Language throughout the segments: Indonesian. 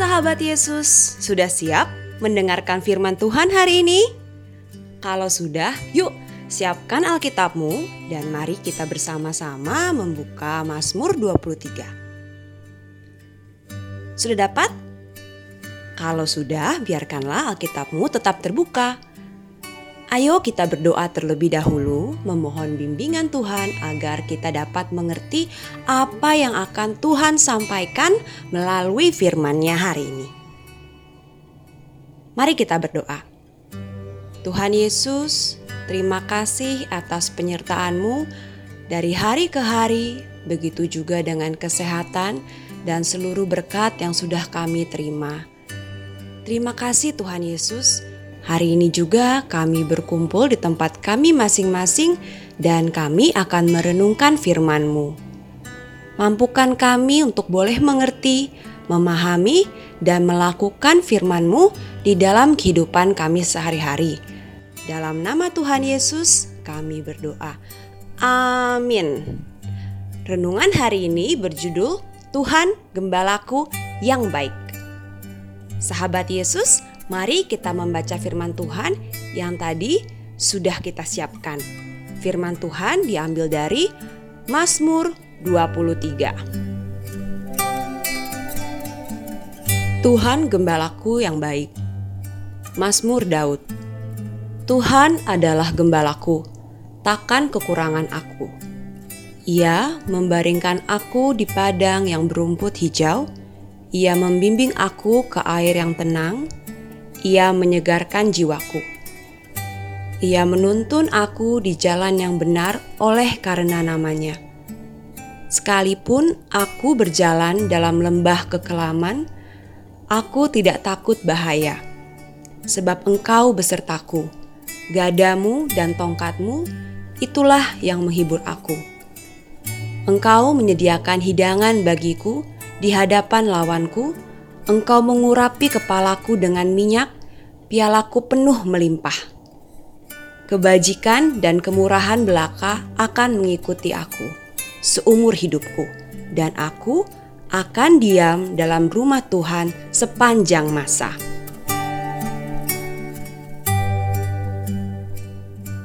sahabat Yesus, sudah siap mendengarkan firman Tuhan hari ini? Kalau sudah, yuk siapkan Alkitabmu dan mari kita bersama-sama membuka Mazmur 23. Sudah dapat? Kalau sudah, biarkanlah Alkitabmu tetap terbuka. Ayo kita berdoa terlebih dahulu, memohon bimbingan Tuhan agar kita dapat mengerti apa yang akan Tuhan sampaikan melalui firman-Nya hari ini. Mari kita berdoa. Tuhan Yesus, terima kasih atas penyertaan-Mu dari hari ke hari, begitu juga dengan kesehatan dan seluruh berkat yang sudah kami terima. Terima kasih Tuhan Yesus Hari ini juga kami berkumpul di tempat kami masing-masing dan kami akan merenungkan firman-Mu. Mampukan kami untuk boleh mengerti, memahami, dan melakukan firman-Mu di dalam kehidupan kami sehari-hari. Dalam nama Tuhan Yesus kami berdoa. Amin. Renungan hari ini berjudul Tuhan Gembalaku yang Baik. Sahabat Yesus, Mari kita membaca firman Tuhan yang tadi sudah kita siapkan. Firman Tuhan diambil dari Mazmur 23. Tuhan gembalaku yang baik. Mazmur Daud. Tuhan adalah gembalaku, takkan kekurangan aku. Ia membaringkan aku di padang yang berumput hijau. Ia membimbing aku ke air yang tenang ia menyegarkan jiwaku. Ia menuntun aku di jalan yang benar oleh karena namanya. Sekalipun aku berjalan dalam lembah kekelaman, aku tidak takut bahaya, sebab engkau besertaku. Gadamu dan tongkatmu, itulah yang menghibur aku. Engkau menyediakan hidangan bagiku di hadapan lawanku, Engkau mengurapi kepalaku dengan minyak, pialaku penuh melimpah. Kebajikan dan kemurahan belaka akan mengikuti aku seumur hidupku, dan aku akan diam dalam rumah Tuhan sepanjang masa.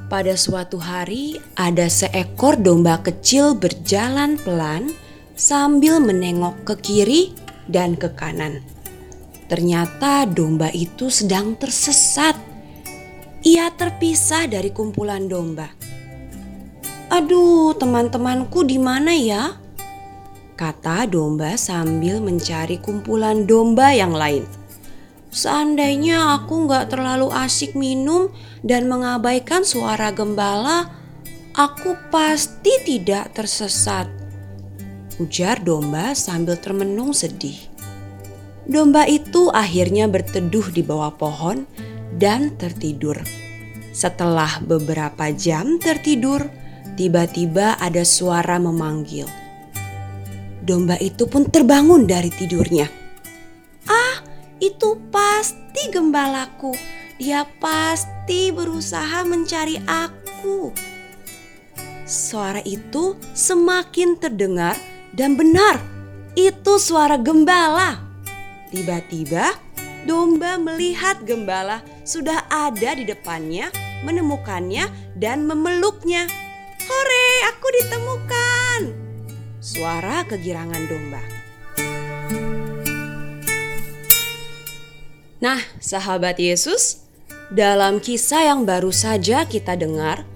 Pada suatu hari, ada seekor domba kecil berjalan pelan sambil menengok ke kiri dan ke kanan. Ternyata domba itu sedang tersesat. Ia terpisah dari kumpulan domba. Aduh, teman-temanku di mana ya? Kata domba sambil mencari kumpulan domba yang lain. Seandainya aku nggak terlalu asik minum dan mengabaikan suara gembala, aku pasti tidak tersesat. Ujar domba sambil termenung sedih. Domba itu akhirnya berteduh di bawah pohon dan tertidur. Setelah beberapa jam tertidur, tiba-tiba ada suara memanggil. Domba itu pun terbangun dari tidurnya. Ah, itu pasti gembalaku. Dia pasti berusaha mencari aku. Suara itu semakin terdengar dan benar, itu suara gembala. Tiba-tiba domba melihat gembala sudah ada di depannya, menemukannya dan memeluknya. Hore, aku ditemukan! Suara kegirangan domba. Nah, sahabat Yesus, dalam kisah yang baru saja kita dengar,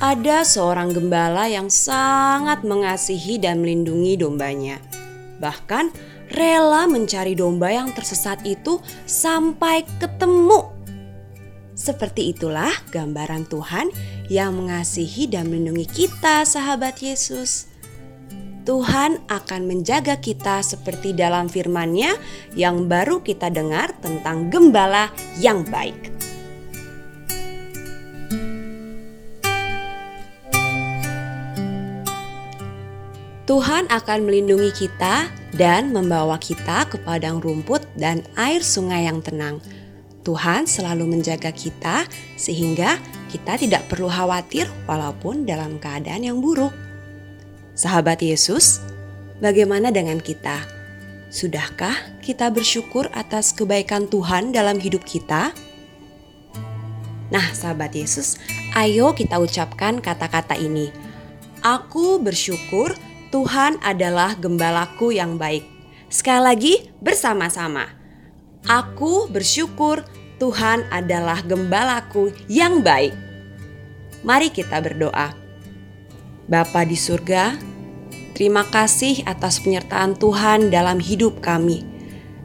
ada seorang gembala yang sangat mengasihi dan melindungi dombanya. Bahkan rela mencari domba yang tersesat itu sampai ketemu. Seperti itulah gambaran Tuhan yang mengasihi dan melindungi kita, sahabat Yesus. Tuhan akan menjaga kita seperti dalam firman-Nya yang baru kita dengar tentang gembala yang baik. Tuhan akan melindungi kita dan membawa kita ke padang rumput dan air sungai yang tenang. Tuhan selalu menjaga kita sehingga kita tidak perlu khawatir walaupun dalam keadaan yang buruk. Sahabat Yesus, bagaimana dengan kita? Sudahkah kita bersyukur atas kebaikan Tuhan dalam hidup kita? Nah, sahabat Yesus, ayo kita ucapkan kata-kata ini. Aku bersyukur Tuhan adalah gembalaku yang baik. Sekali lagi, bersama-sama. Aku bersyukur Tuhan adalah gembalaku yang baik. Mari kita berdoa. Bapa di surga, terima kasih atas penyertaan Tuhan dalam hidup kami.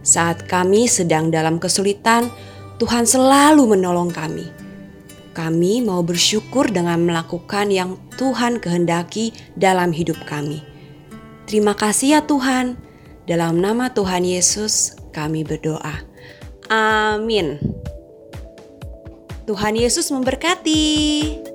Saat kami sedang dalam kesulitan, Tuhan selalu menolong kami. Kami mau bersyukur dengan melakukan yang Tuhan kehendaki dalam hidup kami. Terima kasih ya Tuhan. Dalam nama Tuhan Yesus, kami berdoa. Amin. Tuhan Yesus memberkati.